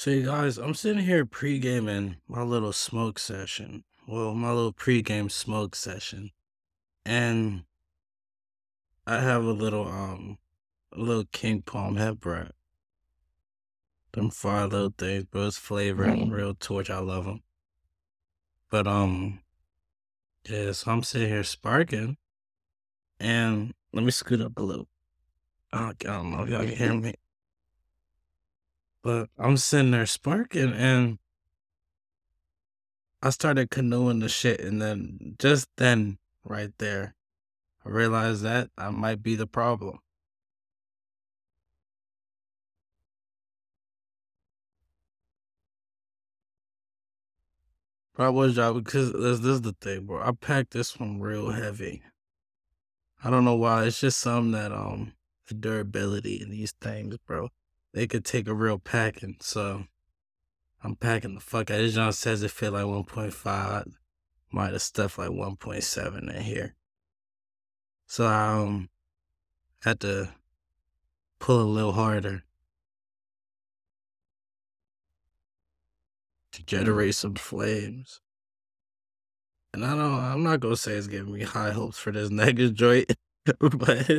So, you guys, I'm sitting here pre-gaming my little smoke session. Well, my little pre-game smoke session. And I have a little, um, a little King Palm hemp wrap. Them fire little things, bro. It's flavor, real torch. I love them. But, um, yeah, so I'm sitting here sparking. And let me scoot up a little. Oh, I don't know if y'all can hear me. But I'm sitting there sparking and I started canoeing the shit. And then just then, right there, I realized that I might be the problem. I was job because this, this is the thing, bro. I packed this one real heavy. I don't know why. It's just something that um the durability in these things, bro. They could take a real packing. So I'm packing the fuck out. This John says it fit like 1.5. Might have stuffed like 1.7 in here. So I um had to pull a little harder to generate some flames. And I don't I'm not gonna say it's giving me high hopes for this nigga joint, but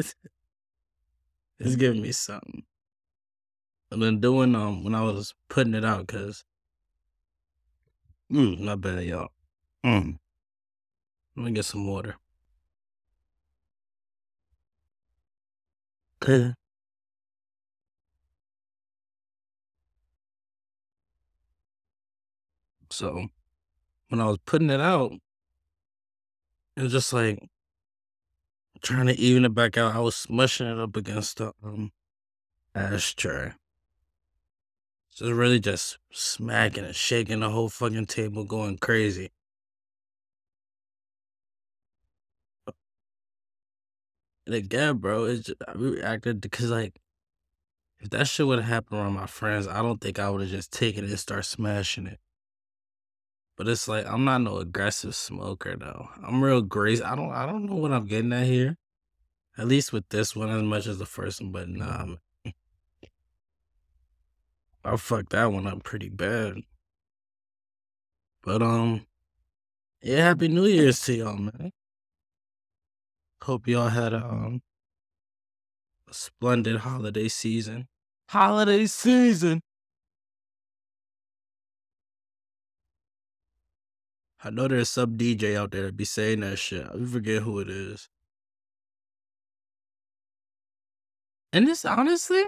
it's giving me something. I've been doing um when I was putting it out because mm, not bad, y'all. Mm. Let me get some water. Okay. So when I was putting it out, it was just like trying to even it back out. I was smushing it up against the um ashtray. It's really just smacking and shaking the whole fucking table, going crazy. And again, bro, it's just, I reacted because like if that shit would have happened around my friends, I don't think I would have just taken it and start smashing it. But it's like I'm not no aggressive smoker though. I'm real grace. I don't I don't know what I'm getting at here. At least with this one as much as the first one, but nah, man. I fucked that one up pretty bad. But um yeah, happy New Year's to y'all, man. Hope y'all had a um a splendid holiday season. Holiday season. I know there's some DJ out there that be saying that shit. I forget who it is. And this honestly,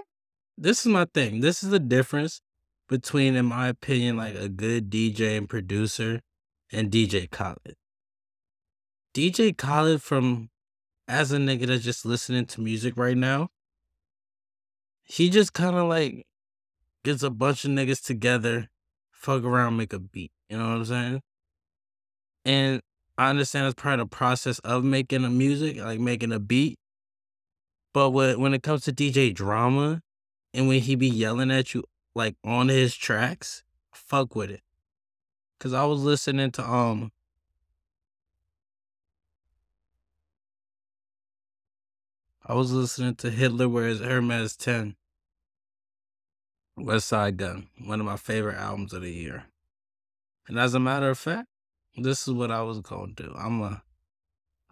this is my thing. This is the difference between, in my opinion, like a good DJ and producer and DJ Khaled. DJ Khaled from as a nigga that's just listening to music right now, he just kind of like gets a bunch of niggas together, fuck around, make a beat. You know what I'm saying? And I understand it's part of the process of making a music, like making a beat. But when when it comes to DJ drama, and when he be yelling at you like on his tracks, fuck with it. Cause I was listening to um I was listening to Hitler Wears Hermes 10. Westside Gunn, one of my favorite albums of the year. And as a matter of fact, this is what I was gonna do. I'm a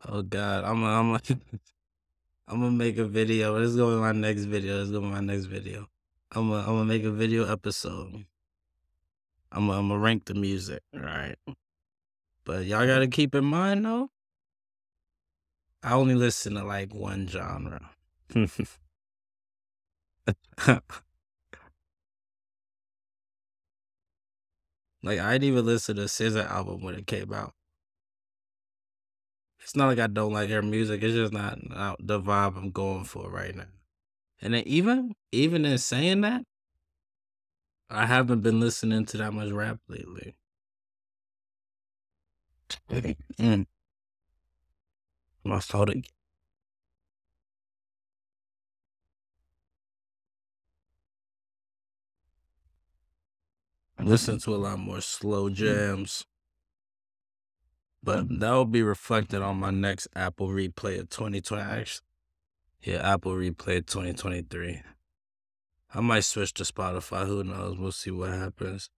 oh god, I'm a I'm a I'm gonna make a video. This is gonna be my next video. This is gonna be my next video. I'm gonna I'm gonna make a video episode. I'm gonna, I'm gonna rank the music, right? But y'all gotta mm-hmm. keep in mind though, I only listen to like one genre. like I didn't even listen to SZA album when it came out. It's not like I don't like her music. It's just not, not the vibe I'm going for right now. And then even even in saying that, I haven't been listening to that much rap lately. mm. My fault again. I listen to a lot more slow jams. But that will be reflected on my next Apple replay of 2020. Actually, yeah, Apple replay 2023. I might switch to Spotify. Who knows? We'll see what happens.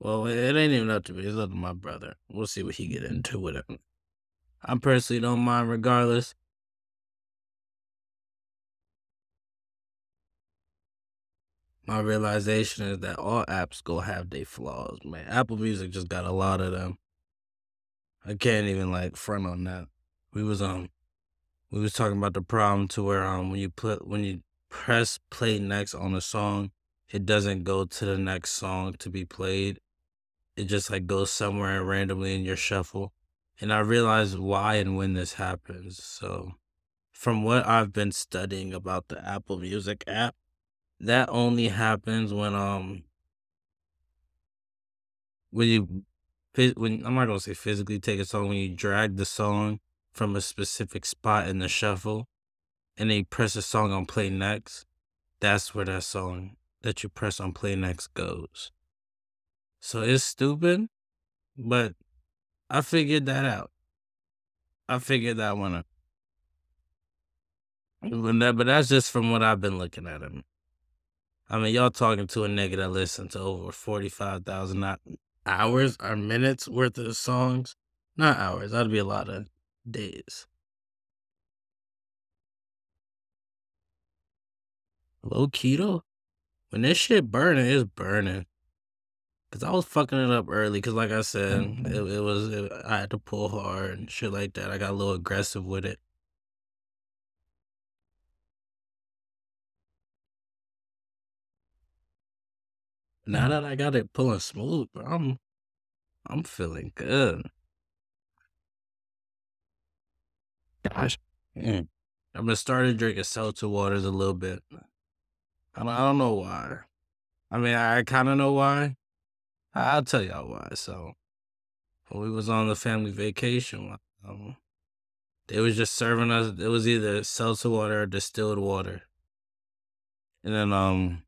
Well, it ain't even up to me. It's up to my brother. We'll see what he get into with it. I personally don't mind regardless. My realization is that all apps go have their flaws, man. Apple Music just got a lot of them. I can't even like front on that. We was um we was talking about the problem to where um when you put when you press play next on a song, it doesn't go to the next song to be played. It just like goes somewhere randomly in your shuffle. And I realized why and when this happens. So from what I've been studying about the Apple Music app, that only happens when um when you when I'm not gonna say physically take a song when you drag the song from a specific spot in the shuffle and they press a song on play next, that's where that song that you press on play next goes. So it's stupid, but I figured that out. I figured that one out. But, that, but that's just from what I've been looking at him. I mean, y'all talking to a nigga that listened to over 45,000 hours or minutes worth of songs. Not hours, that'd be a lot of days. Low keto? When this shit burning, it's burning. Cause I was fucking it up early. Cause like I said, it, mm-hmm. it was it, I had to pull hard and shit like that. I got a little aggressive with it. Now that I got it pulling smooth, bro, I'm I'm feeling good. Gosh, mm. I'm gonna start drinking seltzer waters a little bit. I don't, I don't know why. I mean, I kind of know why. I'll tell y'all why. So, when we was on the family vacation, um, they was just serving us. It was either seltzer water or distilled water. And then, um,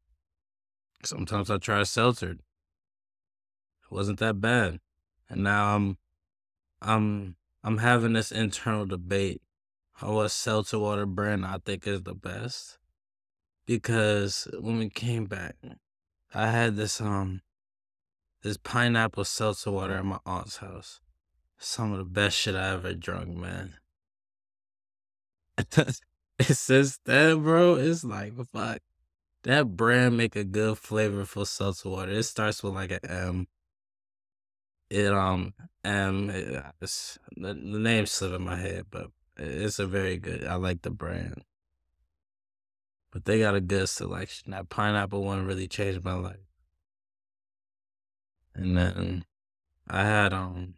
Sometimes I try seltzer. It wasn't that bad. And now I'm I'm I'm having this internal debate on what seltzer water brand I think is the best. Because when we came back, I had this um this pineapple seltzer water at my aunt's house. Some of the best shit I ever drunk, man. it says that, bro. It's like fuck. That brand make a good flavorful seltzer water. It starts with like an M. It um M. It, it's, the, the name slipped in my head, but it's a very good. I like the brand, but they got a good selection. That pineapple one really changed my life. And then I had um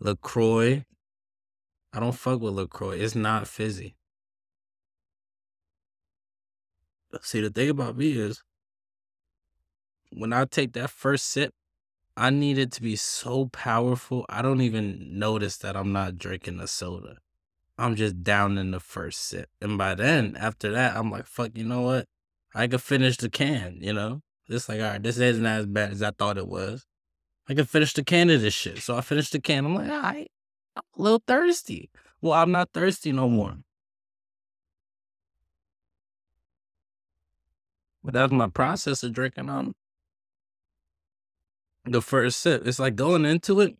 Lacroix. I don't fuck with Lacroix. It's not fizzy. See, the thing about me is when I take that first sip, I need it to be so powerful. I don't even notice that I'm not drinking a soda. I'm just down in the first sip. And by then, after that, I'm like, fuck, you know what? I could finish the can, you know? It's like, all right, this isn't as bad as I thought it was. I could finish the can of this shit. So I finished the can. I'm like, all right, I'm a little thirsty. Well, I'm not thirsty no more. But that's my process of drinking on the first sip. It's like going into it,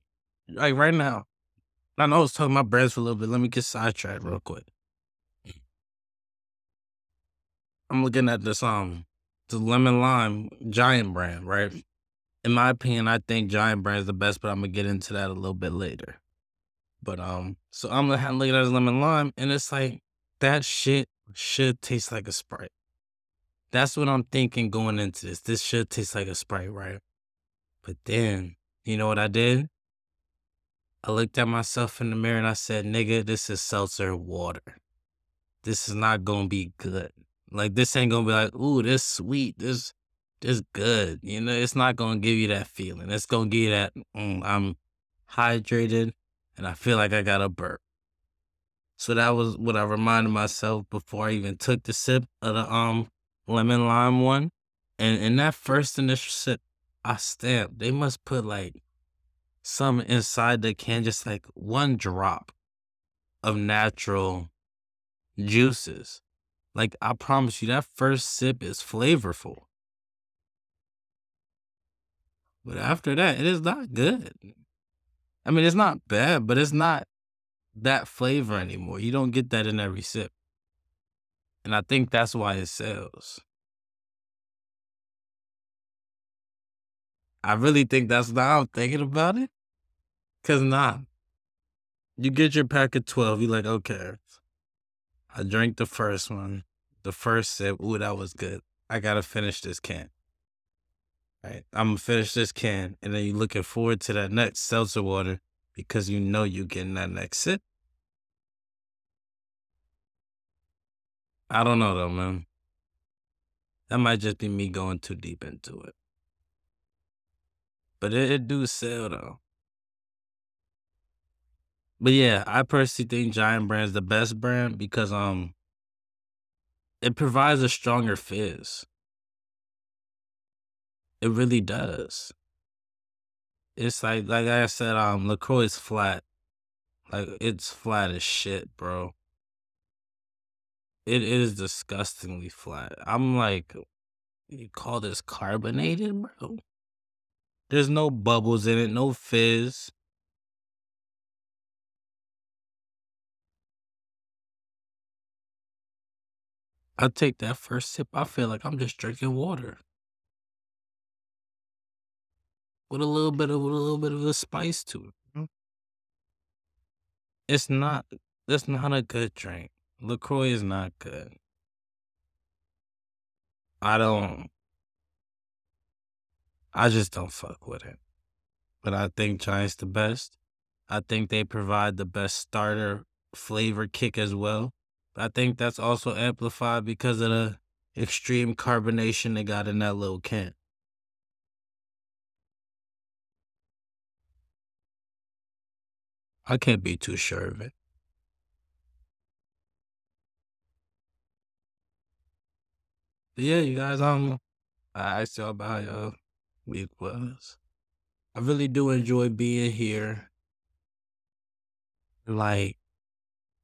like right now. I know I was talking about brands for a little bit. Let me get sidetracked real quick. I'm looking at this um the lemon lime giant brand, right? In my opinion, I think giant brand is the best, but I'm gonna get into that a little bit later. But um, so I'm looking at this lemon lime, and it's like that shit should taste like a sprite. That's what I'm thinking going into this. This should taste like a Sprite, right? But then, you know what I did? I looked at myself in the mirror and I said, nigga, this is seltzer water. This is not gonna be good. Like this ain't gonna be like, ooh, this sweet, this this good. You know, it's not gonna give you that feeling. It's gonna give you that mm, I'm hydrated and I feel like I got a burp. So that was what I reminded myself before I even took the sip of the um lemon lime one. And in that first initial sip, I stamped. They must put like some inside the can, just like one drop of natural juices. Like, I promise you, that first sip is flavorful. But after that, it is not good. I mean, it's not bad, but it's not that flavor anymore. You don't get that in every sip. And I think that's why it sells. I really think that's now I'm thinking about it. Cause nah. You get your pack of 12, you're like, okay. I drank the first one, the first sip. Ooh, that was good. I gotta finish this can. Right. I'm gonna finish this can, and then you're looking forward to that next seltzer water because you know you're getting that next sip. I don't know though, man. That might just be me going too deep into it. But it, it do sell though. But yeah, I personally think Giant Brand's the best brand because um it provides a stronger fizz. It really does. It's like like I said, um LaCroix is flat. Like it's flat as shit, bro. It is disgustingly flat. I'm like, you call this carbonated, bro? There's no bubbles in it, no fizz. I take that first sip, I feel like I'm just drinking water. With a little bit of with a little bit of a spice to it. Mm-hmm. It's not that's not a good drink. LaCroix is not good. I don't I just don't fuck with it. But I think Giant's the best. I think they provide the best starter flavor kick as well. I think that's also amplified because of the extreme carbonation they got in that little can. I can't be too sure of it. Yeah, you guys, um, I asked y'all about your week was. I really do enjoy being here. Like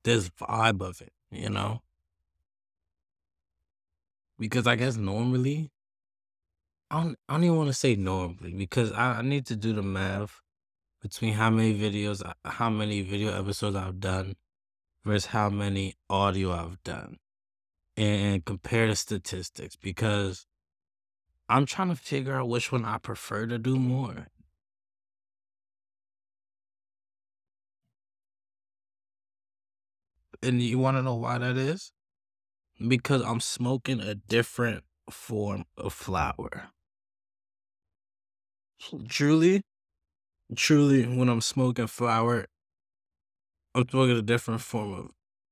this vibe of it, you know? Because I guess normally, I don't, I don't even want to say normally because I, I need to do the math between how many videos, how many video episodes I've done versus how many audio I've done and compare the statistics because I'm trying to figure out which one I prefer to do more. And you want to know why that is? Because I'm smoking a different form of flower. Truly, truly, when I'm smoking flower, I'm smoking a different form of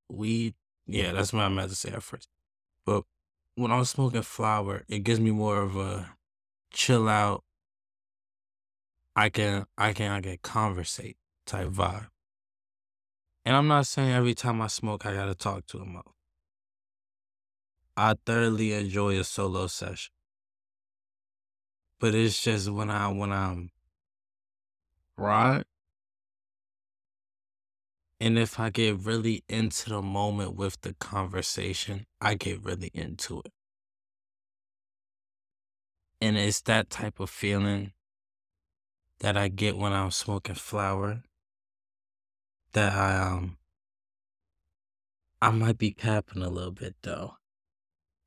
weed. Yeah, that's what I meant to say at first. But when I'm smoking flower, it gives me more of a chill out. I can, I can, I can conversate type vibe. And I'm not saying every time I smoke, I gotta talk to him. I thoroughly enjoy a solo session, but it's just when I when I'm right, and if I get really into the moment with the conversation, I get really into it, and it's that type of feeling that I get when I'm smoking flower that I um I might be capping a little bit though.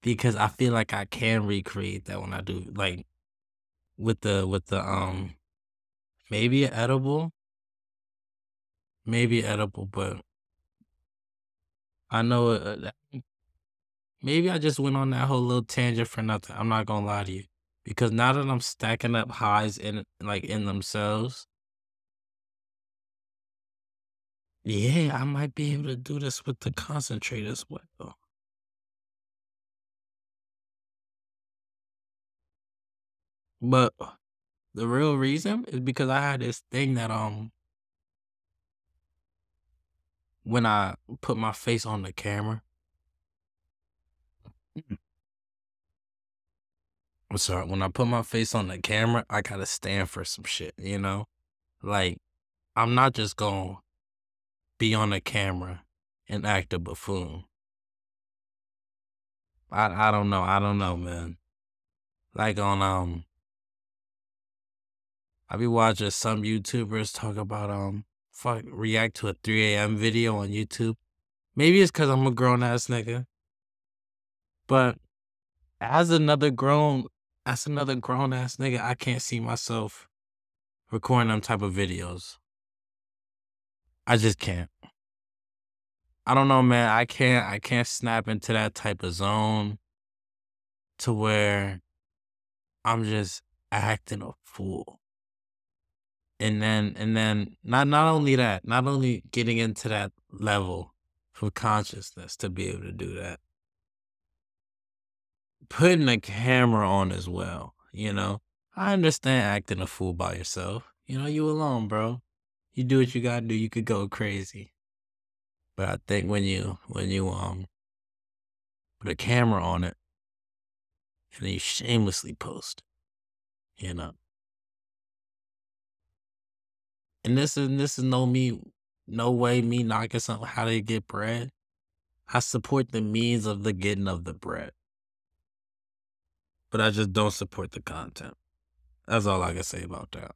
Because I feel like I can recreate that when I do like with the with the um maybe edible, maybe edible, but I know uh, that maybe I just went on that whole little tangent for nothing. I'm not gonna lie to you because now that I'm stacking up highs in like in themselves, yeah, I might be able to do this with the concentrate as well. But the real reason is because I had this thing that um when I put my face on the camera. Mm. I'm sorry, when I put my face on the camera, I gotta stand for some shit, you know? Like, I'm not just gonna be on the camera and act a buffoon. I I don't know. I don't know, man. Like on um I be watching some YouTubers talk about um fuck react to a 3 a.m. video on YouTube. Maybe it's cause I'm a grown ass nigga. But as another grown as another grown ass nigga, I can't see myself recording them type of videos. I just can't. I don't know, man. I can't I can't snap into that type of zone to where I'm just acting a fool. And then and then not not only that, not only getting into that level of consciousness to be able to do that. Putting a camera on as well, you know. I understand acting a fool by yourself. You know, you alone, bro. You do what you gotta do, you could go crazy. But I think when you when you um put a camera on it and then you shamelessly post, you know. And this is this is no me no way me knocking something how they get bread. I support the means of the getting of the bread. But I just don't support the content. That's all I can say about that.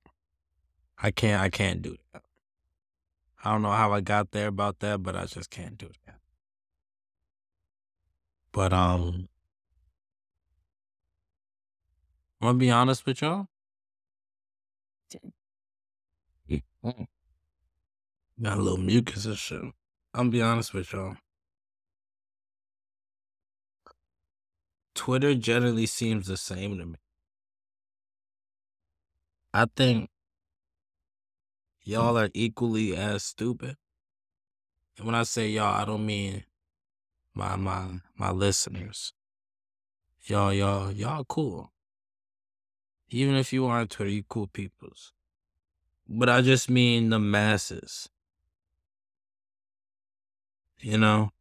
I can't I can't do that. I don't know how I got there about that, but I just can't do that. But um I'm gonna be honest with y'all. Mm. Got a little mucus and shit. I'm gonna be honest with y'all. Twitter generally seems the same to me. I think y'all are equally as stupid. And when I say y'all, I don't mean my my my listeners. Y'all, y'all, y'all cool. Even if you aren't Twitter, you cool peoples. But I just mean the masses. You know?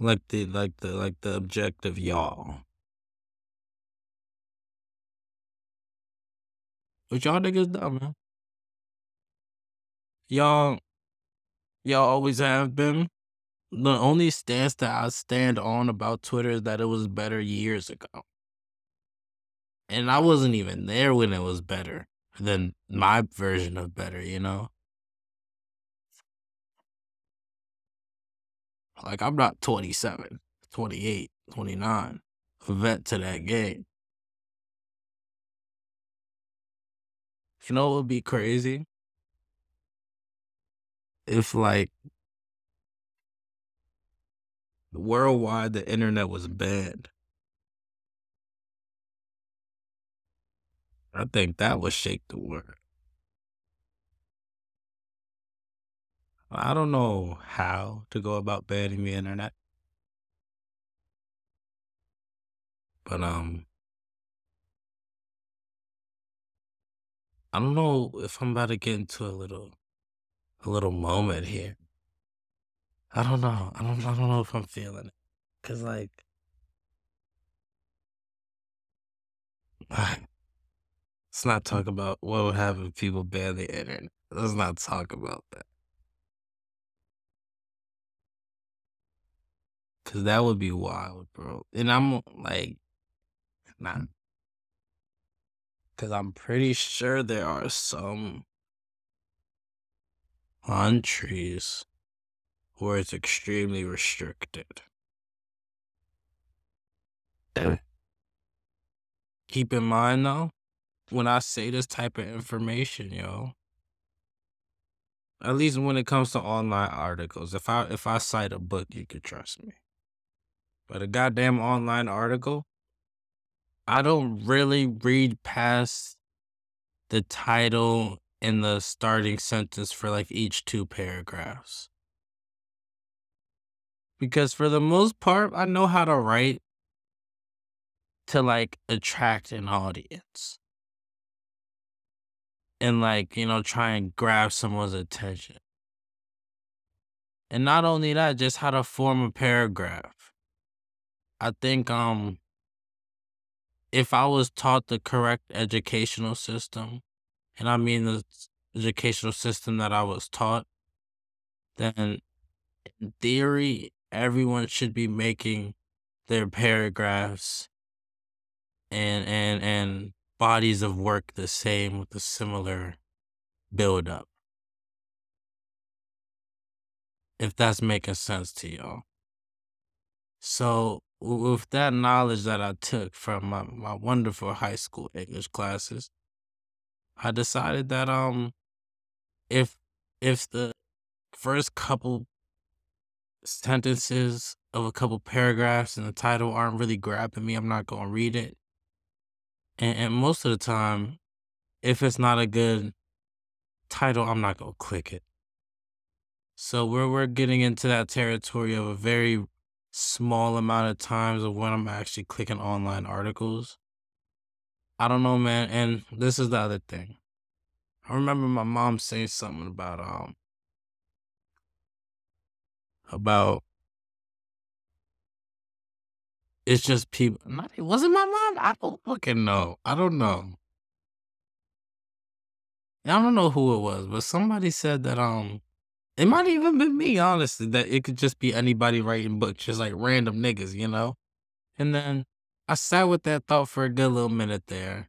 Like the like the like the objective y'all. But y'all niggas dumb, man. Y'all y'all always have been. The only stance that I stand on about Twitter is that it was better years ago. And I wasn't even there when it was better than my version of better, you know? Like, I'm not 27, 28, 29, a vet to that game. You know what would be crazy? If, like, worldwide the internet was banned. I think that would shake the world. I don't know how to go about banning the internet. But um I don't know if I'm about to get into a little a little moment here. I don't know. I don't I don't know if I'm feeling it. Cause like let's not talk mm-hmm. about what would happen if people ban the internet. Let's not talk about that. Cause that would be wild, bro. And I'm like, nah. Mm-hmm. Cause I'm pretty sure there are some countries where it's extremely restricted. Keep in mind though, when I say this type of information, yo, at least when it comes to online articles, if I if I cite a book, you can trust me. But a goddamn online article, I don't really read past the title and the starting sentence for like each two paragraphs. Because for the most part, I know how to write to like attract an audience. And like, you know, try and grab someone's attention. And not only that, just how to form a paragraph. I think um if I was taught the correct educational system, and I mean the educational system that I was taught, then in theory, everyone should be making their paragraphs and and and bodies of work the same with a similar build up. If that's making sense to y'all. So with that knowledge that I took from my, my wonderful high school English classes, I decided that um if if the first couple sentences of a couple paragraphs in the title aren't really grabbing me, I'm not gonna read it. And, and most of the time, if it's not a good title, I'm not gonna click it. So we're we're getting into that territory of a very small amount of times of when I'm actually clicking online articles. I don't know, man. And this is the other thing. I remember my mom saying something about um about it's just people. Not it wasn't my mom. I don't fucking know. I don't know. I don't know who it was, but somebody said that um it might even been me, honestly, that it could just be anybody writing books, just like random niggas, you know? And then I sat with that thought for a good little minute there.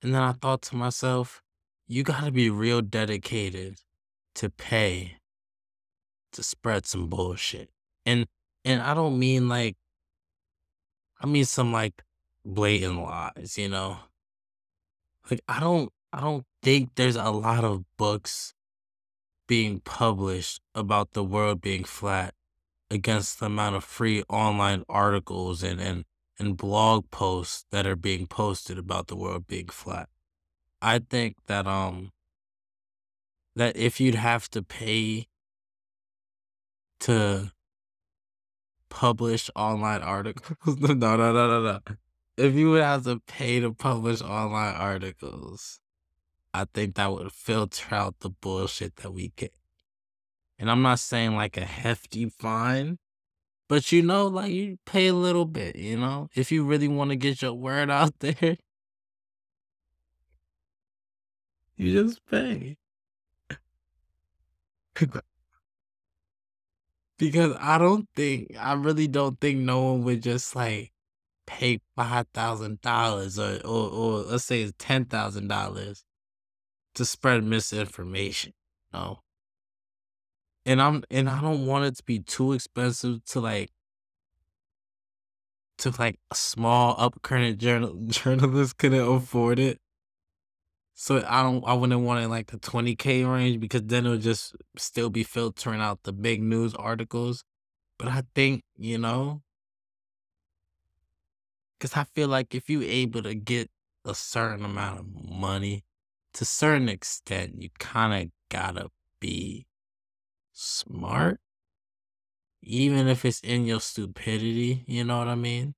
And then I thought to myself, you gotta be real dedicated to pay to spread some bullshit. And and I don't mean like I mean some like blatant lies, you know? Like I don't I don't think there's a lot of books being published about the world being flat against the amount of free online articles and and and blog posts that are being posted about the world being flat. I think that um that if you'd have to pay to publish online articles. no, no, no, no, no. If you would have to pay to publish online articles, I think that would filter out the bullshit that we get. And I'm not saying like a hefty fine, but you know, like you pay a little bit, you know, if you really want to get your word out there, you just pay. Because I don't think, I really don't think no one would just like pay five thousand dollars or, or let's say it's ten thousand dollars to spread misinformation. No. And I'm and I don't want it to be too expensive to like to like a small upcurrent journal journalist couldn't afford it. So I don't I wouldn't want it like the 20k range because then it'll just still be filtering out the big news articles. But I think, you know, cuz I feel like if you're able to get a certain amount of money to a certain extent, you kind of got to be smart even if it's in your stupidity, you know what I mean?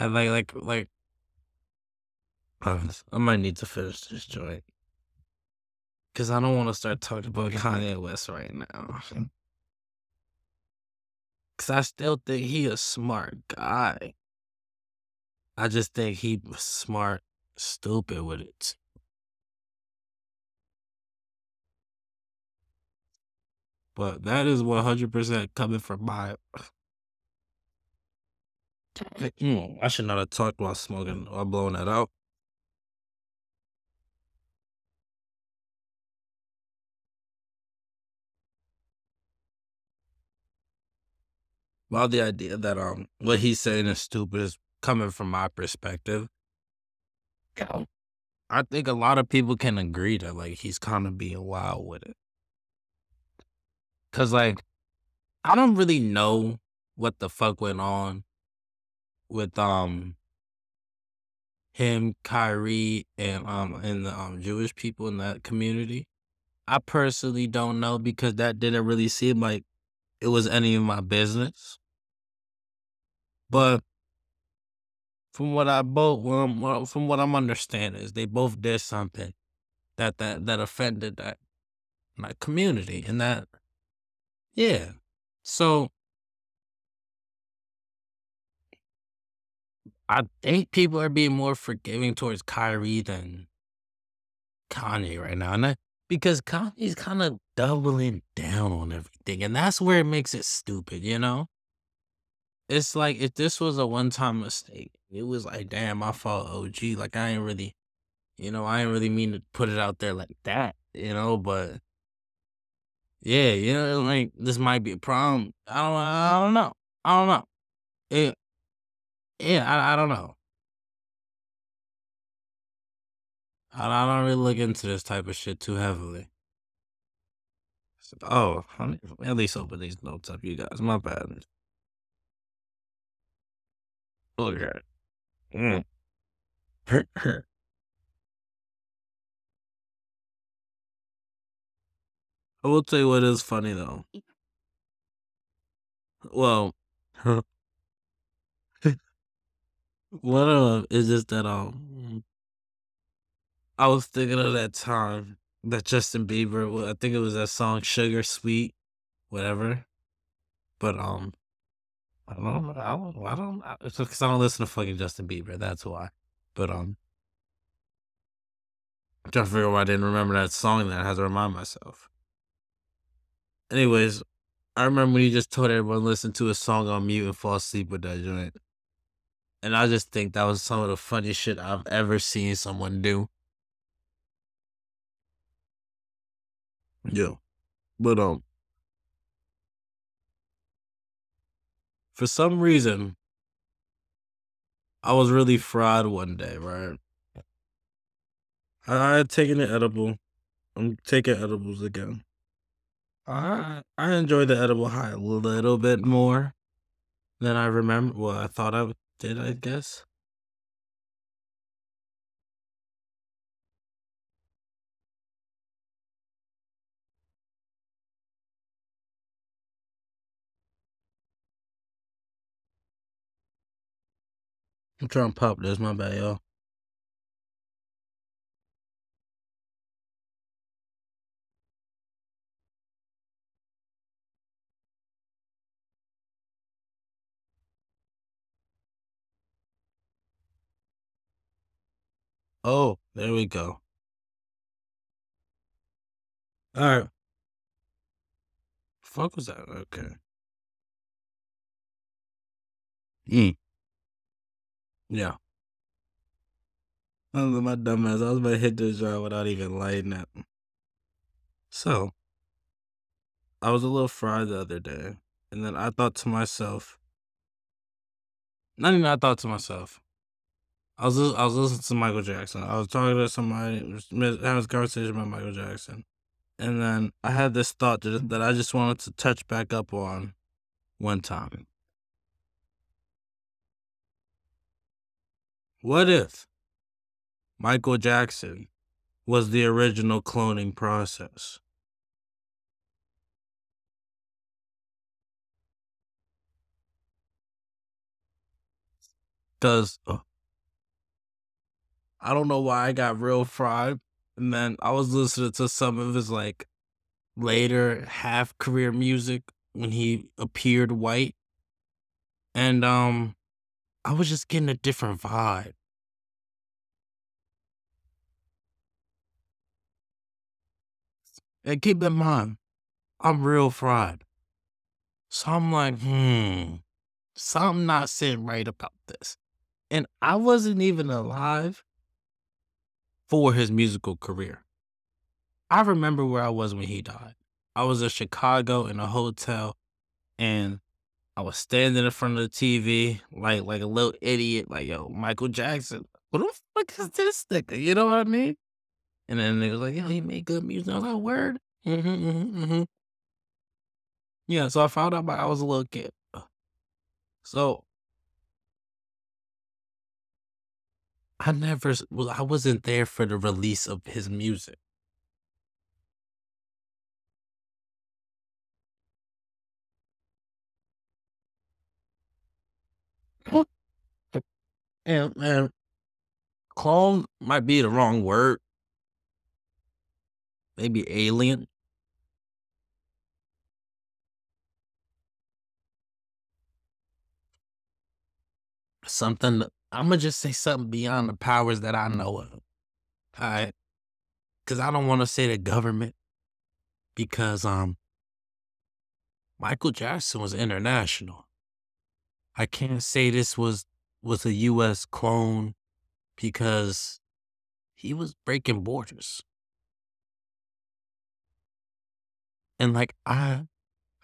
Like like like I might need to finish this joint. Cause I don't want to start talking about Kanye West right now. Cause I still think he a smart guy. I just think he was smart, stupid with it. But that is 100% coming from my. I should not have talked while smoking or blowing that out. Well, the idea that um what he's saying is stupid is coming from my perspective. Yeah. I think a lot of people can agree that like he's kind of being wild with it. Cause like I don't really know what the fuck went on with um him, Kyrie, and um and the um Jewish people in that community. I personally don't know because that didn't really seem like it was any of my business. But from what I both um, from what I'm understanding is they both did something that that that offended that my community and that yeah. So I think people are being more forgiving towards Kyrie than Kanye right now. And that, because Kanye's kind of doubling down on everything. And that's where it makes it stupid, you know? It's like if this was a one-time mistake, it was like, "Damn, my fault, OG." Like, I ain't really you know, I ain't really mean to put it out there like that, you know, but yeah, you know, like, this might be a problem. I don't I don't know. I don't know. It yeah, I I don't know. I I don't really look into this type of shit too heavily. Oh, at least open these notes up, you guys. My bad. Okay. Mm. I will tell you what is funny though. Well, one of them is just that um I was thinking of that time that Justin Bieber, I think it was that song Sugar Sweet, whatever. But um, I don't, know, I don't, I don't, it's because I don't listen to fucking Justin Bieber. That's why. But um, I'm trying to figure out why I didn't remember that song. That I had to remind myself. Anyways, I remember when he just told everyone listen to a song on mute and fall asleep with that joint. And I just think that was some of the funniest shit I've ever seen someone do. Yeah. But um for some reason I was really fried one day, right? I had taken an edible. I'm taking edibles again. I I enjoy the edible high a little bit more than I remember. Well, I thought I did. I guess. I'm trying to pop this. My bad, y'all. Oh, there we go. All right. Fuck was that? Okay. Mm. Yeah. I was my dumb ass. I was about to hit this jar without even lighting it. So, I was a little fried the other day, and then I thought to myself, not even I thought to myself. I was, I was listening to Michael Jackson. I was talking to somebody, having this conversation about Michael Jackson, and then I had this thought that that I just wanted to touch back up on one time. What if Michael Jackson was the original cloning process? Because I don't know why I got real fried. And then I was listening to some of his like later half career music when he appeared white. And um I was just getting a different vibe. And keep in mind, I'm real fried. So I'm like, hmm, something not sitting right about this. And I wasn't even alive for his musical career. I remember where I was when he died. I was in Chicago in a hotel and I was standing in front of the TV like like a little idiot, like, yo, Michael Jackson. What the fuck is this nigga? You know what I mean? And then they was like, yo, he made good music. I was like, word. hmm hmm hmm Yeah, so I found out I was a little kid. So I never s- well, I wasn't there for the release of his music. And man, clone might be the wrong word. Maybe alien. Something I'm gonna just say something beyond the powers that I know of. All right, because I don't want to say the government because um Michael Jackson was international. I can't say this was was a US clone because he was breaking borders. And like I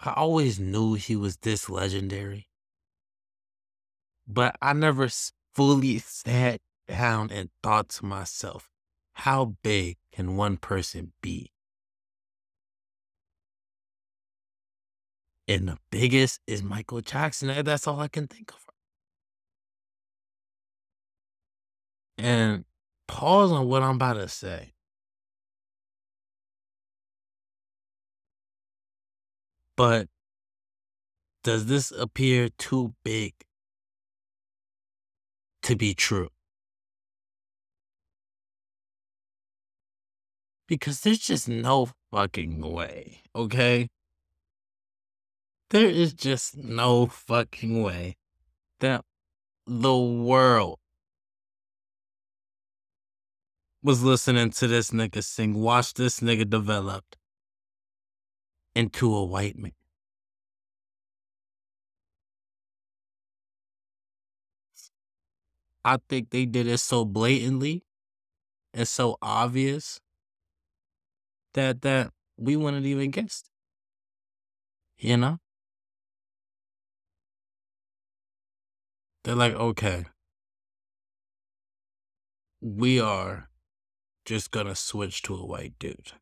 I always knew he was this legendary. But I never fully sat down and thought to myself, how big can one person be? And the biggest is Michael Jackson. That's all I can think of. And pause on what I'm about to say. But does this appear too big to be true? Because there's just no fucking way, okay? There is just no fucking way that the world was listening to this nigga sing, watch this nigga develop into a white man. I think they did it so blatantly and so obvious that that we wouldn't even guess. You know? They're like, okay, we are just gonna switch to a white dude.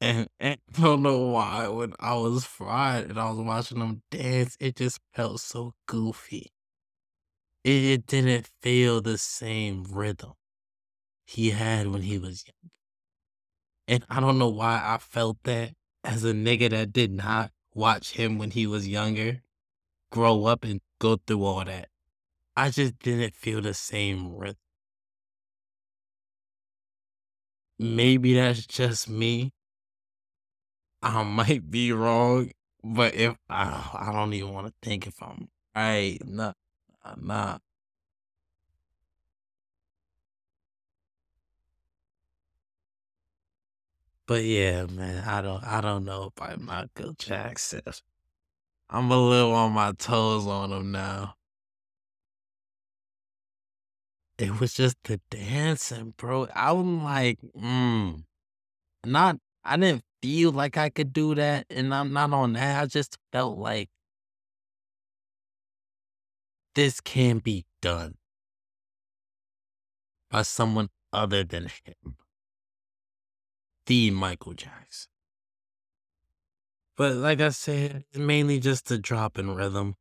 And, and I don't know why when I was fried and I was watching them dance, it just felt so goofy. It, it didn't feel the same rhythm he had when he was young. And I don't know why I felt that as a nigga that did not watch him when he was younger grow up and go through all that. I just didn't feel the same rhythm. Maybe that's just me. I might be wrong, but if I, I don't even want to think if I'm right. Nah, nah. But yeah, man, I don't I don't know about Michael Jackson. I'm a little on my toes on him now. It was just the dancing, bro. I'm like, mm, not. I didn't feel like I could do that, and I'm not on that. I just felt like this can be done by someone other than him, the Michael Jackson. But like I said, it's mainly just the drop in rhythm.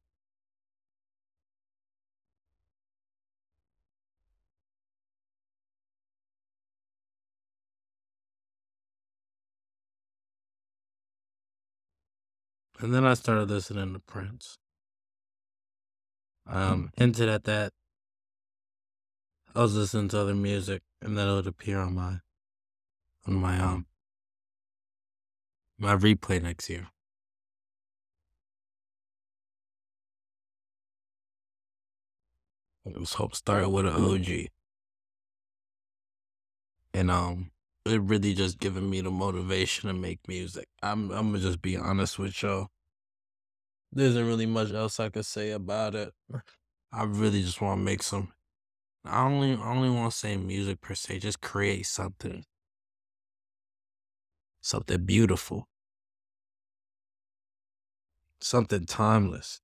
And then I started listening to Prince. Um, hinted at that. I was listening to other music, and then it would appear on my, on my um, my replay next year. It was hope started with an OG, and um, it really just given me the motivation to make music. I'm I'm gonna just be honest with y'all. There isn't really much else I could say about it. I really just want to make some. I only I only want to say music per se. Just create something, something beautiful, something timeless.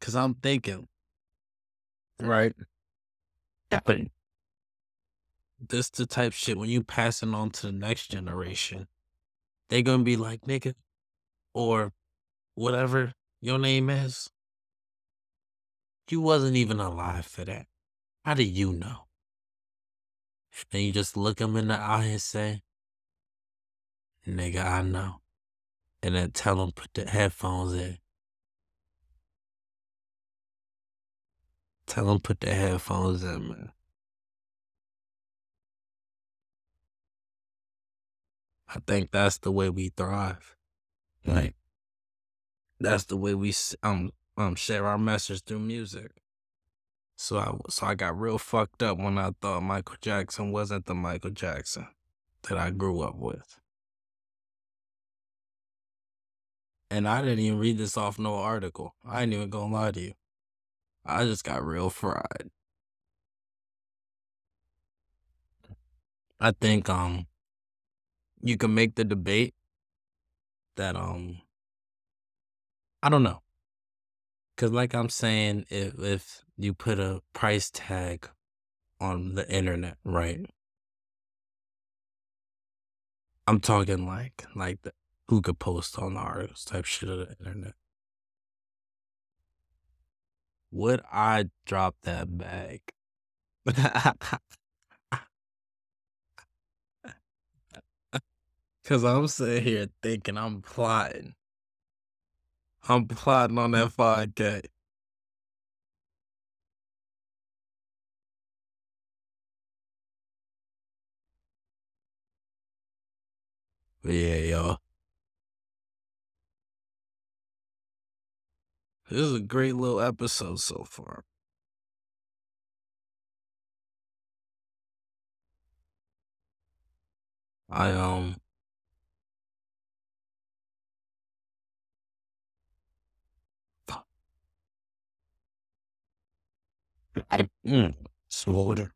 Cause I'm thinking, right? But this the type shit when you passing on to the next generation, they gonna be like nigga, or whatever your name is. You wasn't even alive for that. How do you know? And you just look them in the eye and say, nigga, I know. And then tell them put the headphones in. Tell them put the headphones in, man. I think that's the way we thrive. Like, that's the way we um um share our message through music. So I so I got real fucked up when I thought Michael Jackson wasn't the Michael Jackson that I grew up with. And I didn't even read this off no article. I ain't even gonna lie to you. I just got real fried. I think um you can make the debate that um I don't know. Cause like I'm saying, if if you put a price tag on the internet, right? I'm talking like like the who could post on the type shit of the internet. Would I drop that bag? Cause I'm sitting here thinking I'm plotting. I'm plotting on that 5K. Yeah, y'all. This is a great little episode so far. I um mm, water.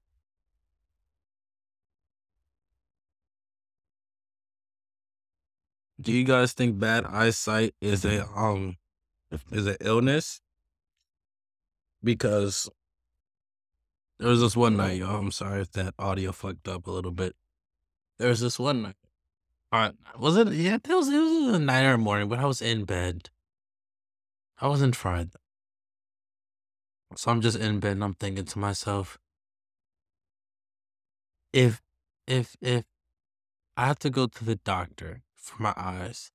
Do you guys think bad eyesight is a um is an illness? Because there was this one night, y'all. I'm sorry if that audio fucked up a little bit. There was this one night. Was it? Yeah, it was. It was a night or morning, but I was in bed. I wasn't fried. So I'm just in bed and I'm thinking to myself, if if if I have to go to the doctor for my eyes,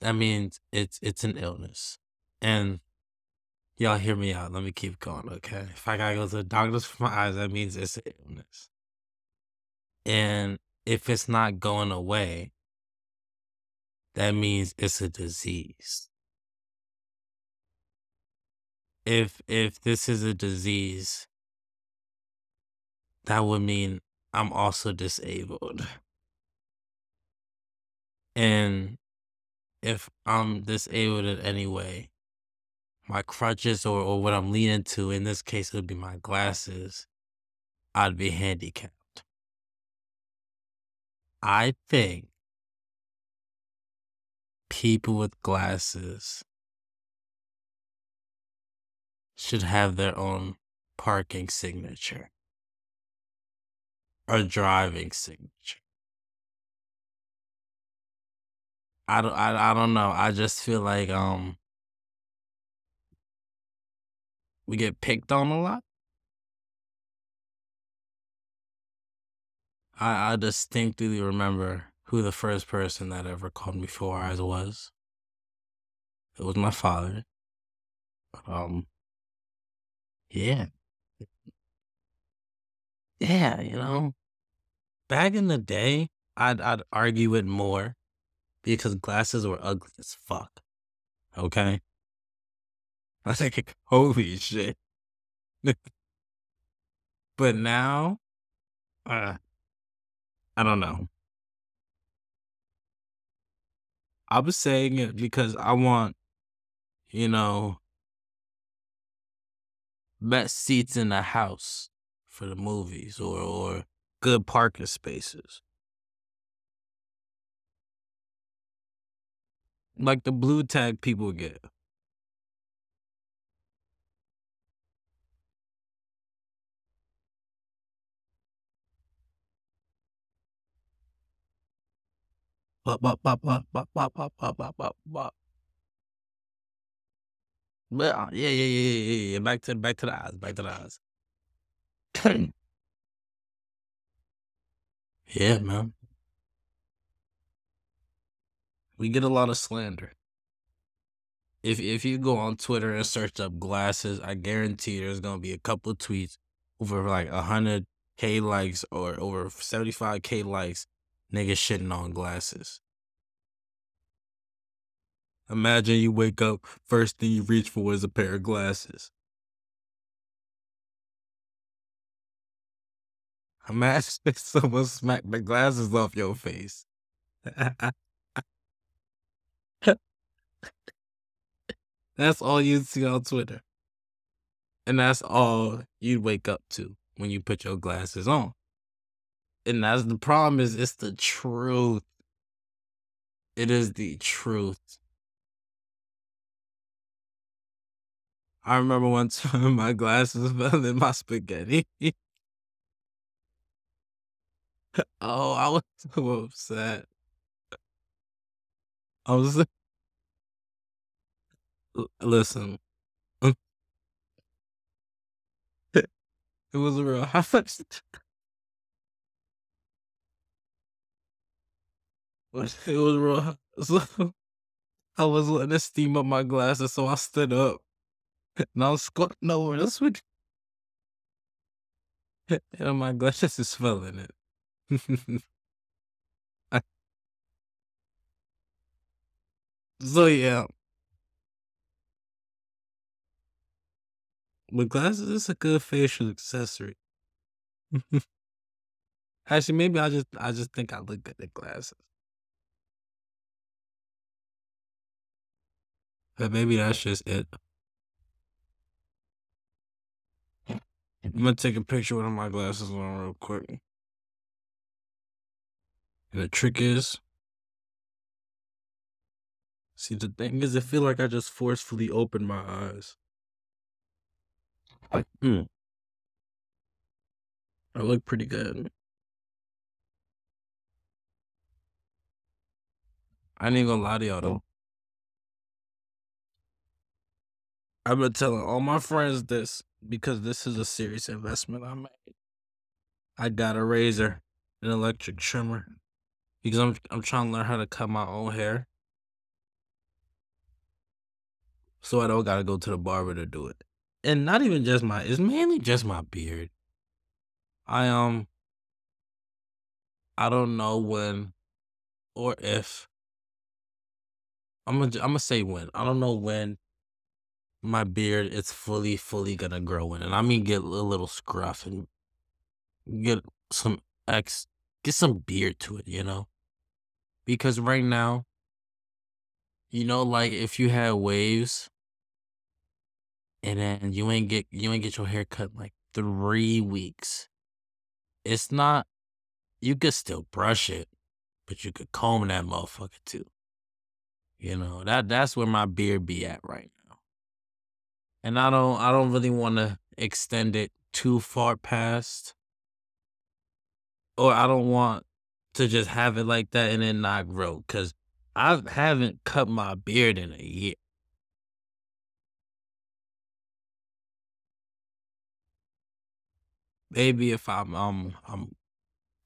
that means it's it's an illness. And y'all hear me out. Let me keep going, okay? If I gotta go to the doctors for my eyes, that means it's an illness. And if it's not going away, that means it's a disease. If if this is a disease, that would mean I'm also disabled. And if I'm disabled in any way, my crutches or, or what I'm leaning to, in this case, it would be my glasses, I'd be handicapped. I think people with glasses should have their own parking signature or driving signature. I don't, I, I don't know. I just feel like um we get picked on a lot. I, I distinctly remember who the first person that ever called me four eyes was. It was my father. Um, yeah. Yeah, you know, back in the day, I'd I'd argue it more because glasses were ugly as fuck. Okay? I was like, holy shit. but now, uh, I don't know. I was saying it because I want, you know, best seats in the house for the movies or or good parking spaces. Like the blue tag people get. Bop, bop, bop, bop, bop, bop, bop, bop, bop, bop. But uh, yeah, yeah, yeah, yeah, yeah. Back to back to the eyes. Back to the eyes. yeah, man. We get a lot of slander. If if you go on Twitter and search up glasses, I guarantee there's gonna be a couple tweets over like hundred k likes or over seventy five k likes. Niggas shitting on glasses. Imagine you wake up, first thing you reach for is a pair of glasses. Imagine if someone smacked the glasses off your face. That's all you'd see on Twitter. And that's all you'd wake up to when you put your glasses on. And that's the problem is it's the truth. It is the truth. I remember one time my glasses fell in my spaghetti. oh, I was so upset. I was listen. it was real. Much? It was real. So I was letting it steam up my glasses, so I stood up was squatting over the switch. And my glasses is fell in it. So yeah, but glasses is a good facial accessory. Actually, maybe I just I just think I look good in glasses. But maybe that's just it. I'm gonna take a picture with my glasses on real quick. And the trick is, see, the thing is, I feel like I just forcefully opened my eyes. Hmm, I look pretty good. I ain't gonna lie to y'all though. I've been telling all my friends this because this is a serious investment I made. I got a razor, an electric trimmer, because I'm I'm trying to learn how to cut my own hair, so I don't gotta go to the barber to do it. And not even just my, it's mainly just my beard. I um, I don't know when or if I'm gonna I'm gonna say when. I don't know when my beard is fully fully gonna grow in, and I mean get a little scruff and get some X, get some beard to it, you know. Because right now, you know, like if you had waves and then you ain't get you ain't get your hair cut in like three weeks, it's not. You could still brush it, but you could comb that motherfucker too. You know that that's where my beard be at right now, and I don't I don't really want to extend it too far past, or I don't want to just have it like that and then not grow because I haven't cut my beard in a year. Maybe if I'm um I'm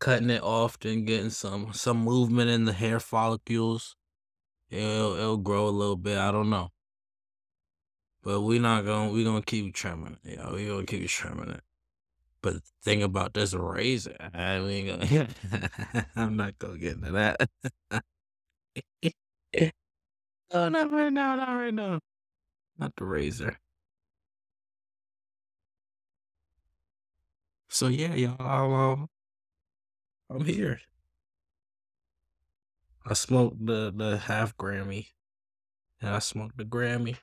cutting it often, getting some some movement in the hair follicles, it'll it'll grow a little bit. I don't know, but we're not gonna We're gonna keep trimming it. You know, we gonna keep trimming it. But the thing about this razor, I ain't gonna. I'm not gonna get into that. oh, not right now, not right now. Not the razor. So yeah, y'all, I'm, um, I'm here. I smoked the the half Grammy, and I smoked the Grammy.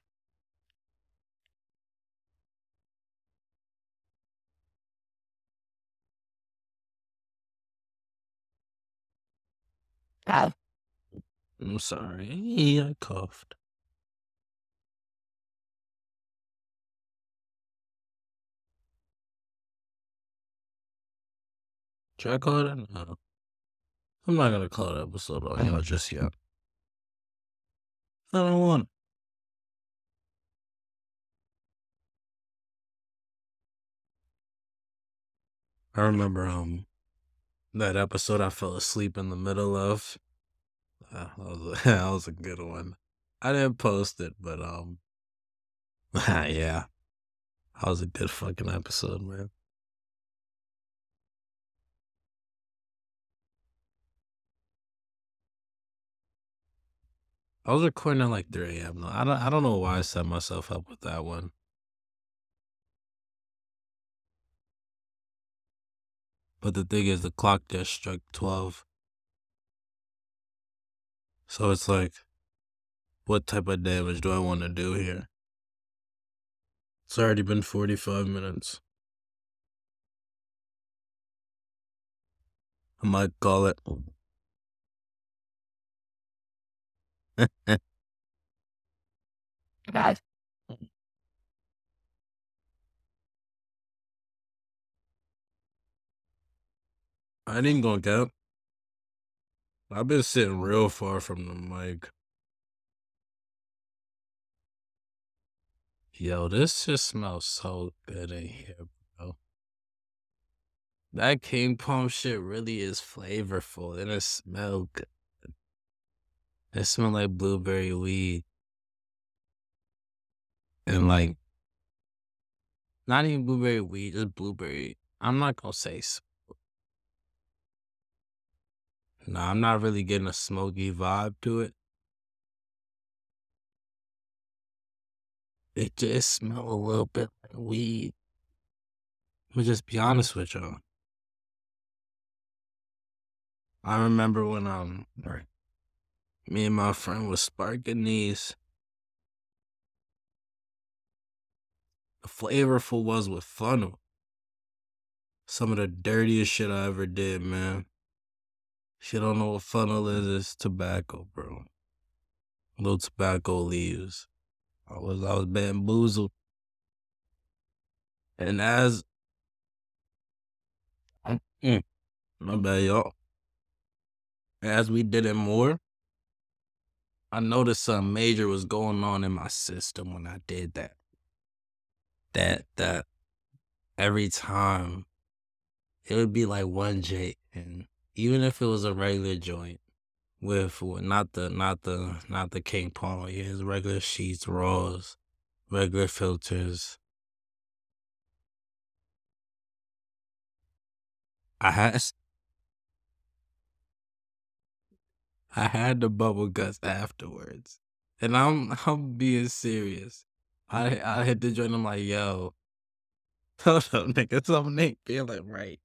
Ah. I'm sorry, I coughed. Should I call it? No. I'm not gonna call it episode on y'all just yet. I don't want. I remember um that episode I fell asleep in the middle of. Uh, that, was a, that was a good one. I didn't post it, but um, yeah, that was a good fucking episode, man. I was recording at like 3 a.m. though. I don't I don't know why I set myself up with that one. But the thing is the clock just struck 12. So it's like what type of damage do I want to do here? It's already been 45 minutes. I might call it. God. I ain't even gonna cap. I've been sitting real far from the mic. Yo, this just smells so good in here, bro. That King Palm shit really is flavorful and it smells good. It smells like blueberry weed. And like, not even blueberry weed, just blueberry. I'm not gonna say. Nah, I'm not really getting a smoky vibe to it. It just smell a little bit like weed. I'ma just be honest with y'all. I remember when um me and my friend was sparking these. The flavorful was with funnel. Some of the dirtiest shit I ever did, man. You don't know what funnel is, it's tobacco, bro. Little tobacco leaves. I was I was bamboozled. And as Mm, my bad, y'all. As we did it more, I noticed something major was going on in my system when I did that. That that every time it would be like one J and even if it was a regular joint with not the not the not the King Palm, yeah, his regular sheets, raws, regular filters. I had I had the bubble guts afterwards. And I'm I'm being serious. I I hit the joint, I'm like, yo, hold up, nigga, something ain't feeling right.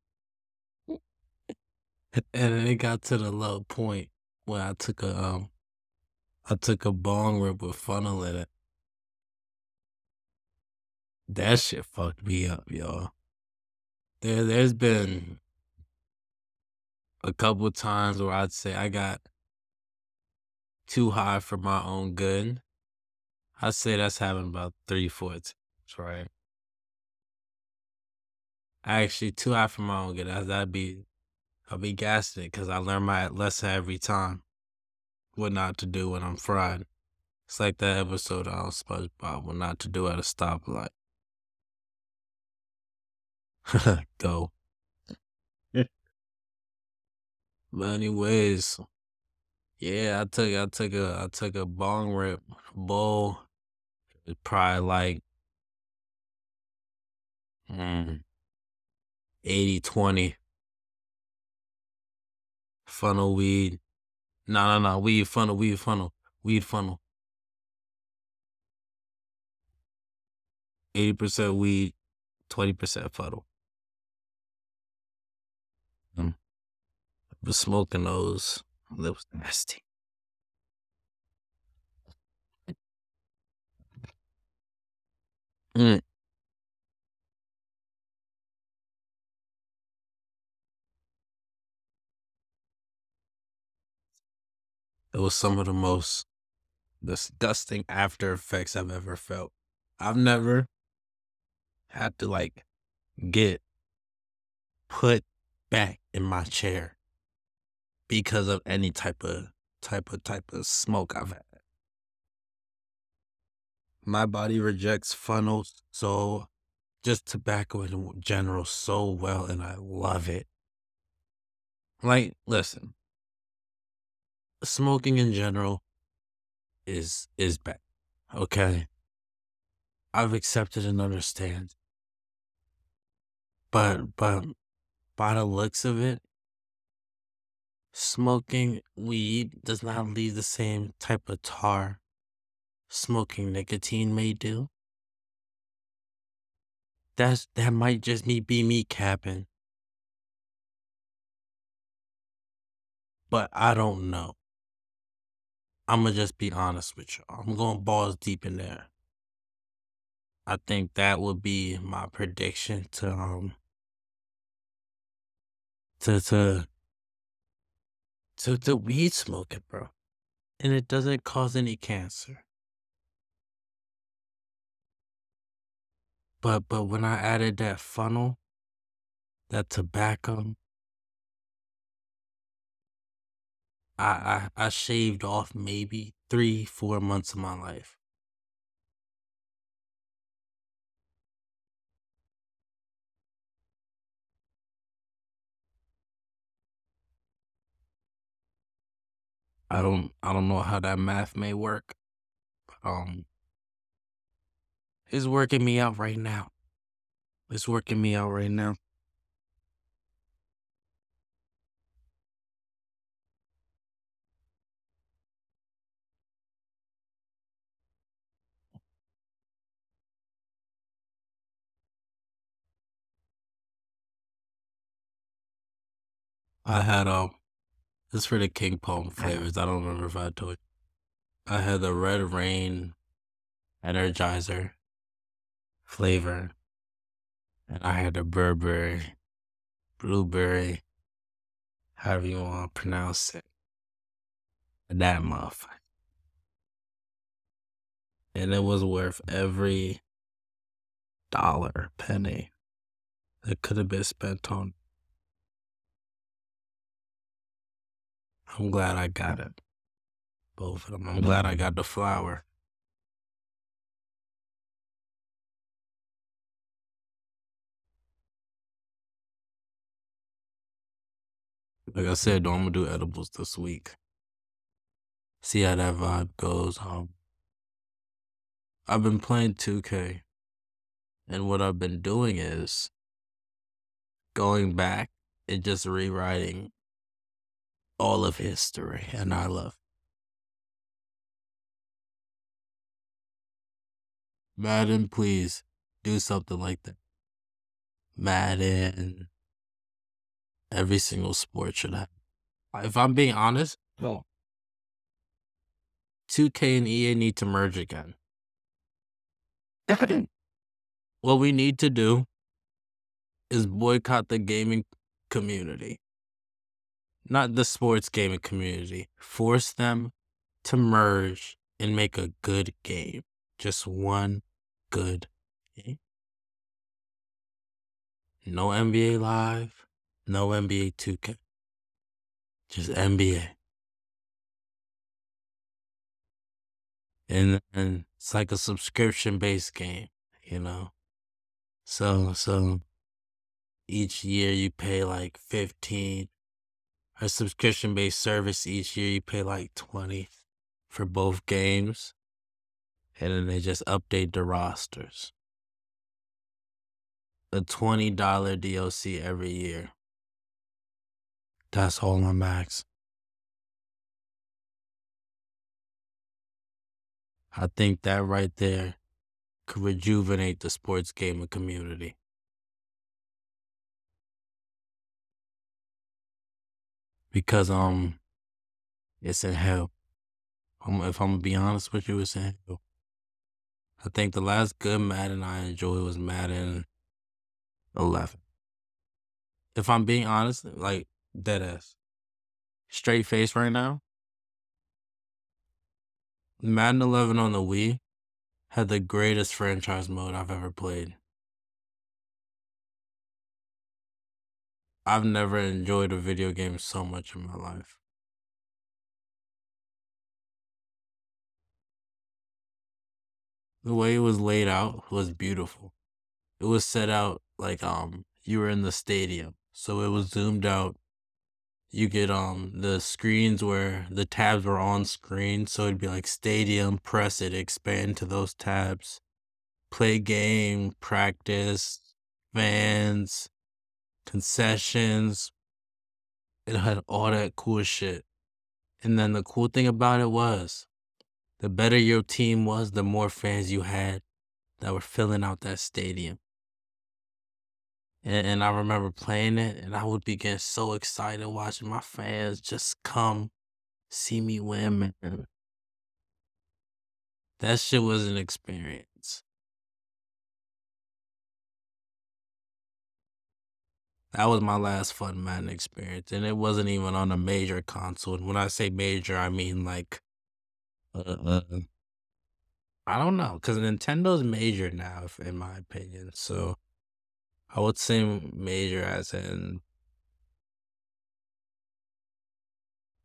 And it got to the low point where I took a um I took a bong rip with funnel in it. That shit fucked me up, y'all. There there's been a couple times where I'd say I got too high for my own good. I'd say that's happened about three, four times, right? Actually, too high for my own good. That- That'd be I'll be gassing it because I learn my lesson every time. What not to do when I'm fried. It's like that episode on SpongeBob, what not to do at a stoplight. Go. But anyways, yeah, I took I took a I took a bong rip bowl. It's probably like mm, 80 20 funnel weed. No, no, no, weed funnel, weed funnel, weed funnel. 80% weed, 20% funnel. Mm. But smoking those, that was nasty. Mm. It was some of the most disgusting after effects I've ever felt. I've never had to like get put back in my chair because of any type of type of type of smoke I've had. My body rejects funnels so just tobacco in general so well and I love it. Like, listen. Smoking in general is is bad. Okay. I've accepted and understand. But but by the looks of it, smoking weed does not leave the same type of tar smoking nicotine may do. That's that might just me be me capping. But I don't know. I'ma just be honest with y'all. I'm going balls deep in there. I think that would be my prediction to um to to to to weed smoking, bro. And it doesn't cause any cancer. But but when I added that funnel, that tobacco, I I, I shaved off maybe three, four months of my life. I don't I don't know how that math may work. Um it's working me out right now. It's working me out right now. I had um this for the King Palm flavors. I don't remember if I told you. I had the Red Rain Energizer flavor. And I had the Burberry, Blueberry, however you want to pronounce it. That motherfucker. And it was worth every dollar, penny that could have been spent on. I'm glad I got it. Both of them. I'm glad I got the flower. Like I said, I'm gonna do edibles this week. See how that vibe goes. Um, I've been playing 2K, and what I've been doing is going back and just rewriting all of history, and I love. Madden, please do something like that. Madden, every single sport should have. If I'm being honest, no. 2K and EA need to merge again. what we need to do is boycott the gaming community, not the sports gaming community. Force them to merge and make a good game. Just one good game. No NBA Live, no NBA 2K. Just NBA. And, and it's like a subscription based game, you know? So, so each year you pay like 15 a subscription based service each year you pay like 20 for both games and then they just update the rosters. A $20 DLC every year. That's all I'm max I think that right there could rejuvenate the sports gaming community because um it's in hell. I'm, if I'm gonna be honest with you, it's in hell. I think the last good Madden I enjoyed was Madden 11. If I'm being honest, like dead ass, straight face right now. Madden 11 on the Wii had the greatest franchise mode I've ever played. I've never enjoyed a video game so much in my life. The way it was laid out was beautiful. It was set out like um you were in the stadium. So it was zoomed out. You get um the screens where the tabs were on screen, so it'd be like stadium, press it, expand to those tabs. Play game, practice, fans, concessions. It had all that cool shit. And then the cool thing about it was the better your team was, the more fans you had that were filling out that stadium. And, and I remember playing it, and I would be getting so excited watching my fans just come see me win, man. That shit was an experience. That was my last fun Madden experience, and it wasn't even on a major console. And when I say major, I mean like, uh, I don't know, because Nintendo's major now, in my opinion. So I would say major as in,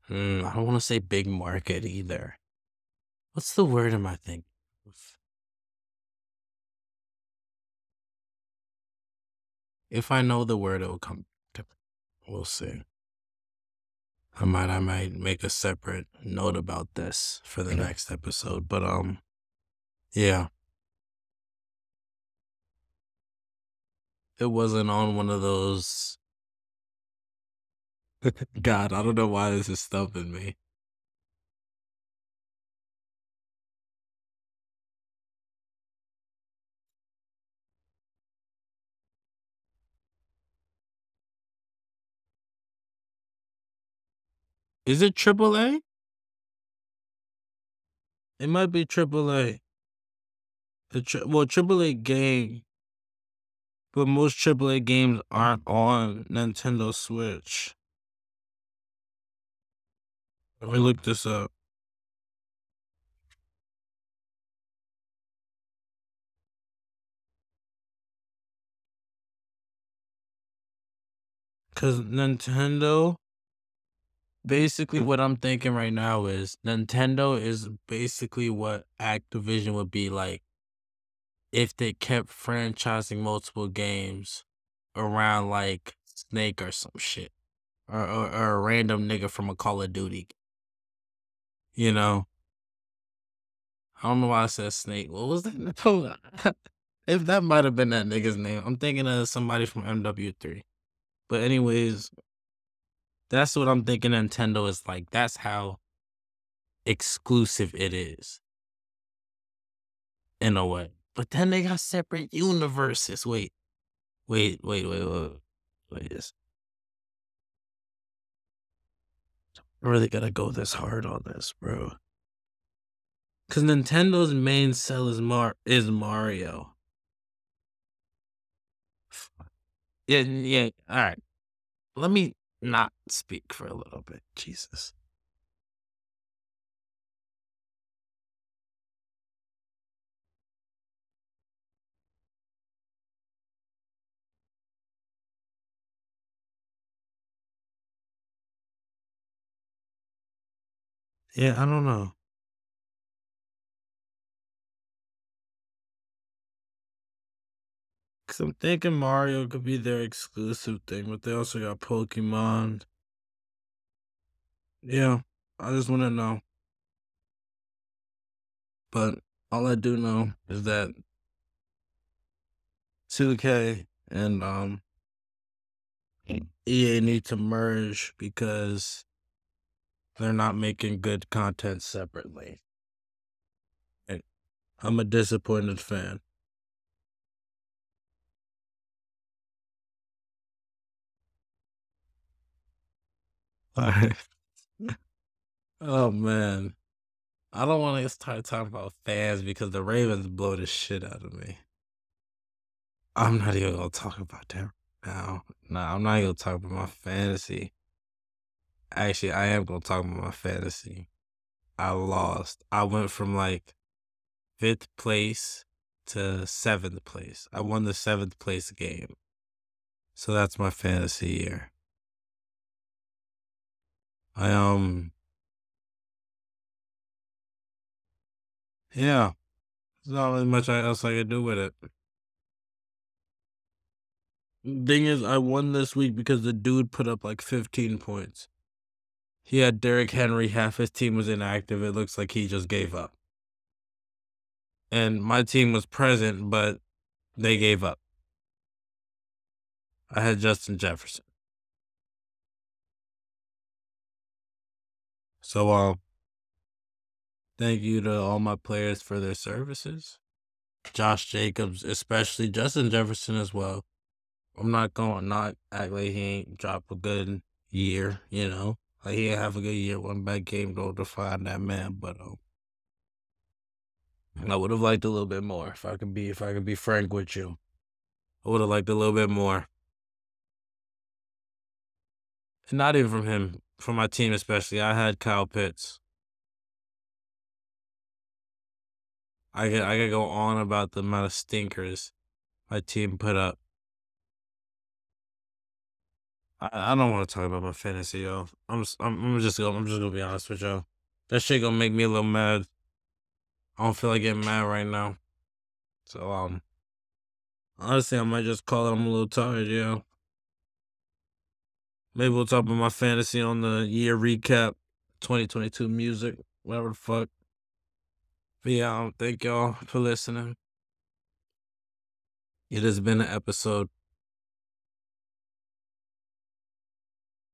hmm, I don't want to say big market either. What's the word am I thinking? If I know the word, it will come. To, we'll see. I might, I might make a separate note about this for the next episode. But um, yeah, it wasn't on one of those. God, I don't know why this is stumping me. Is it AAA? It might be AAA. The tri- well, AAA game, but most AAA games aren't on Nintendo Switch. Let me look this up. Cause Nintendo, basically, mm. what I'm thinking right now is Nintendo is basically what Activision would be like if they kept franchising multiple games around like Snake or some shit, or or, or a random nigga from a Call of Duty. You know, I don't know why I said Snake. What was that? if that might have been that nigga's name, I'm thinking of somebody from MW3. But anyways, that's what I'm thinking Nintendo is like. That's how exclusive it is. In a way. But then they got separate universes. Wait. Wait, wait, wait, wait. Wait. This. I really gotta go this hard on this, bro. Cause Nintendo's main sell is Mar is Mario. Yeah, yeah. All right. Let me not speak for a little bit. Jesus. Yeah, I don't know. Cause I'm thinking Mario could be their exclusive thing, but they also got Pokemon. Yeah, I just want to know. But all I do know is that 2K and um EA need to merge because they're not making good content separately. And I'm a disappointed fan. oh man. I don't want to start talking about fans because the Ravens blow the shit out of me. I'm not even gonna talk about them now. Nah, I'm not even gonna talk about my fantasy. Actually, I am gonna talk about my fantasy. I lost. I went from like fifth place to seventh place. I won the seventh place game. So that's my fantasy year. I um yeah. There's not really much else I could do with it. Thing is, I won this week because the dude put up like 15 points. He had Derrick Henry, half his team was inactive. It looks like he just gave up. And my team was present, but they gave up. I had Justin Jefferson. So um thank you to all my players for their services. Josh Jacobs, especially Justin Jefferson as well. I'm not going to not act like he ain't drop a good year, you know. Like he have a good year, one bad game don't define that man, but um I would have liked a little bit more if I could be if I could be frank with you. I would have liked a little bit more. And Not even from him, from my team especially. I had Kyle Pitts. I could I could go on about the amount of stinkers my team put up. I, I don't want to talk about my fantasy, yo. I'm just, I'm, I'm just gonna I'm just gonna be honest with y'all. That shit gonna make me a little mad. I don't feel like getting mad right now. So um honestly I might just call it I'm a little tired, yeah. Maybe we'll talk about my fantasy on the year recap, 2022 music, whatever the fuck. But yeah, thank y'all for listening. It has been an episode